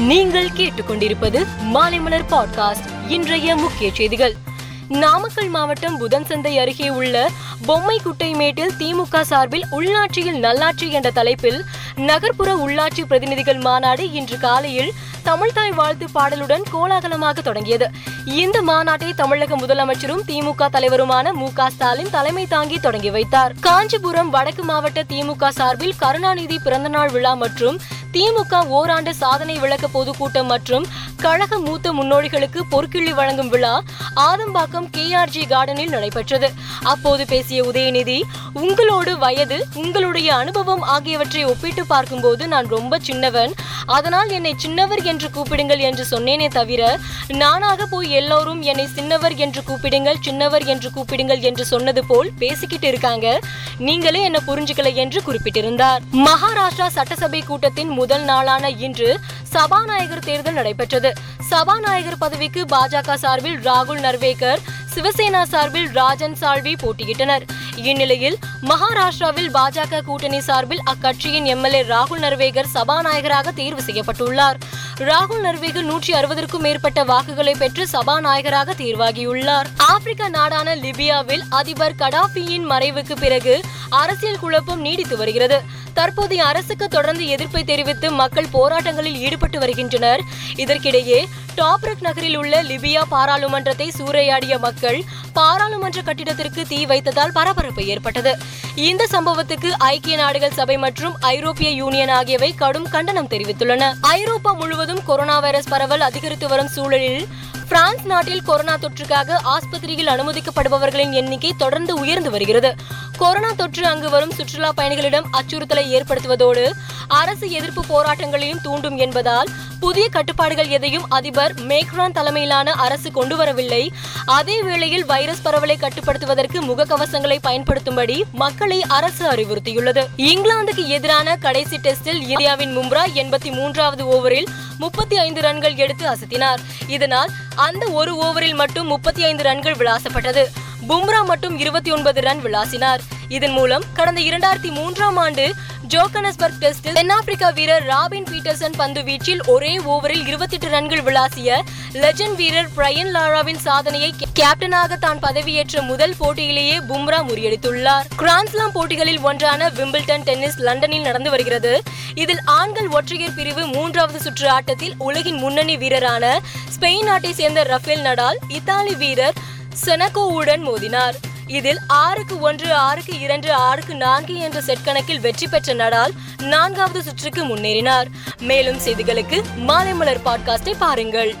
நீங்கள் கேட்டுக்கொண்டிருப்பது மாலைமலர் பாட்காஸ்ட் இன்றைய முக்கிய செய்திகள். நாமக்கல் மாவட்டம் புதன் சந்தை அருகே உள்ள பொம்மை குட்டை மேட்டில் திமுக சார்பில் உள்நாட்சியில் நல்லாட்சி என்ற தலைப்பில் நகர்ப்புற உள்ளாட்சி பிரதிநிதிகள் மாநாடு இன்று காலையில் தமிழ்தாய் வாழ்த்து பாடலுடன் கோலாகலமாக தொடங்கியது. இந்த மாநாட்டை தமிழக முதலமைச்சரும் திமுக தலைவருமான மு க ஸ்டாலின் தலைமை தாங்கி தொடங்கி வைத்தார். காஞ்சிபுரம் வடக்கு மாவட்ட திமுக சார்பில் கருணாநிதி பிறந்தநாள் விழா மற்றும் திமுக ஓராண்டு சாதனை விளக்க பொதுக்கூட்டம் மற்றும் கழக மூத்த முன்னோடிகளுக்கு பொற்கிள்ளி வழங்கும் விழா ஆதம்பாக்கம் கேஆர்ஜி கார்டனில் நடைபெற்றது. அப்போது பேசிய உதயநிதி உங்களோடு வயது உங்களுடைய அனுபவம் ஆகியவற்றை ஒப்பிட்டு பார்க்கும்போது நான் ரொம்ப சின்னவன். அதனால் என்னை சின்னவர் என்று கூப்பிடுங்கள் என்று சொன்னேனே தவிர நானாக போய் எல்லோரும் என்னை சின்னவர் என்று கூப்பிடுங்கள் சின்னவர் என்று கூப்பிடுங்கள் என்று சொன்னது போல் பேசிக்கிட்டு இருக்காங்க. நீங்களே என்ன புரிஞ்சுக்கல என்று குறிப்பிட்டிருந்தார். மகாராஷ்டிரா சட்டசபை கூட்டத்தின் முதல் நாளான இன்று சபாநாயகர் தேர்தல் நடைபெற்றது. சபாநாயகர் பதவிக்கு பாஜக சார்பில் ராகுல் நர்வேகர் சிவசேனா சார்பில் ராஜன் சால்வி போட்டியிட்டனர். இந்நிலையில் மகாராஷ்டிராவில் பாஜக கூட்டணி சார்பில் அக்கட்சியின் எம்எல்ஏ ராகுல் நர்வேகர் சபாநாயகராக தேர்வு செய்யப்பட்டுள்ளார். ராகுல் நர்வேகர் நூற்றி அறுபதற்கும் மேற்பட்ட வாக்குகளை பெற்று சபாநாயகராக தேர்வாகியுள்ளார். ஆப்பிரிக்க நாடான லிபியாவில் அதிபர் கடாபியின் மறைவுக்கு பிறகு அரசியல் குழப்பம் நீடித்து வருகிறது. தற்போதைய அரசுக்கு தொடர்ந்து எதிர்ப்பை தெரிவித்து மக்கள் போராட்டங்களில் ஈடுபட்டு வருகின்றனர். இதற்கிடையே டாப்ரக் நகரில் உள்ள லிபியா பாராளுமன்றத்தை சூறையாடிய மக்கள் பாராளுமன்ற கட்டிடத்திற்கு தீ வைத்ததால் பரபரப்பு ஏற்பட்டது. இந்த சம்பவத்துக்கு ஐக்கிய நாடுகள் சபை மற்றும் ஐரோப்பிய யூனியன் ஆகியவை கடும் கண்டனம் தெரிவித்துள்ளன. ஐரோப்பா முழுவதும் கொரோனா வைரஸ் பரவல் அதிகரித்து வரும் சூழலில் பிரான்ஸ் நாட்டில் கொரோனா தொற்றுக்காக ஆஸ்பத்திரியில் அனுமதிக்கப்படுபவர்களின் எண்ணிக்கை தொடர்ந்து உயர்ந்து வருகிறது. கொரோனா தொற்று அங்கு வரும் சுற்றுலா பயணிகளிடம் அச்சுறுத்தலை ஏற்படுத்துவதோடு அரசு எதிர்ப்பு போராட்டங்களையும் தூண்டும் என்பதால் புதிய கட்டுப்பாடுகள் எதையும் அதிபர் மேக்ரான் தலைமையிலான அரசு கொண்டு வரவில்லை அதே வேளையில் வைரஸ் பரவலை கட்டுப்படுத்துவதற்கு முகக்கவசங்களை பயன்படுத்தும்படி மக்களை அரசு அறிவுறுத்தியுள்ளது. இங்கிலாந்துக்கு எதிரான கடைசி டெஸ்டில் இந்தியாவின் மும்ரா எண்பத்தி மூன்றாவது ஓவரில் முப்பத்தி ஐந்து ரன்கள் எடுத்து அசத்தினார். இதனால் அந்த ஒரு ஓவரில் மட்டும் முப்பத்தி ஐந்து ரன்கள் விளாசப்பட்டது. பும்ரா மட்டும் இருபத்தி ஒன்பது ரன் விளாசினார். இதன் மூலம் கடந்த இரண்டாயிரத்தி மூன்றாம் ஆண்டு ஜோகனஸ்பர்க் டெஸ்டில் தென்னாப்பிரிக்கா வீரர் ராபின் பீட்டர்சன் பந்து வீச்சில் ஒரே ஓவரில் இருபத்தி எட்டு ரன்கள் விளாசிய லெஜண்ட் வீரர் பிரையன் லாராவின் சாதனையை கேப்டனாக தான் பதவியேற்ற முதல் போட்டியிலேயே பும்ரா முறியடித்துள்ளார். கிராண்ட்ஸ்லாம் போட்டிகளில் ஒன்றான விம்பிள்டன் டென்னிஸ் லண்டனில் நடந்து வருகிறது. இதில் ஆண்கள் ஒற்றையர் பிரிவு மூன்றாவது சுற்று ஆட்டத்தில் உலகின் முன்னணி வீரரான ஸ்பெயின் நாட்டை சேர்ந்த ரஃபேல் நடால் இத்தாலி வீரர் செனகோவுடன் மோதினார். இதில் ஆறுக்கு ஒன்று ஆறுக்கு இரண்டு ஆறுக்கு நான்கு என்ற செட் கணக்கில் வெற்றி பெற்ற நடால் நான்காவது சுற்றுக்கு முன்னேறினார். மேலும் செய்திகளுக்கு மாலை மலர் பாட்காஸ்டை பாருங்கள்.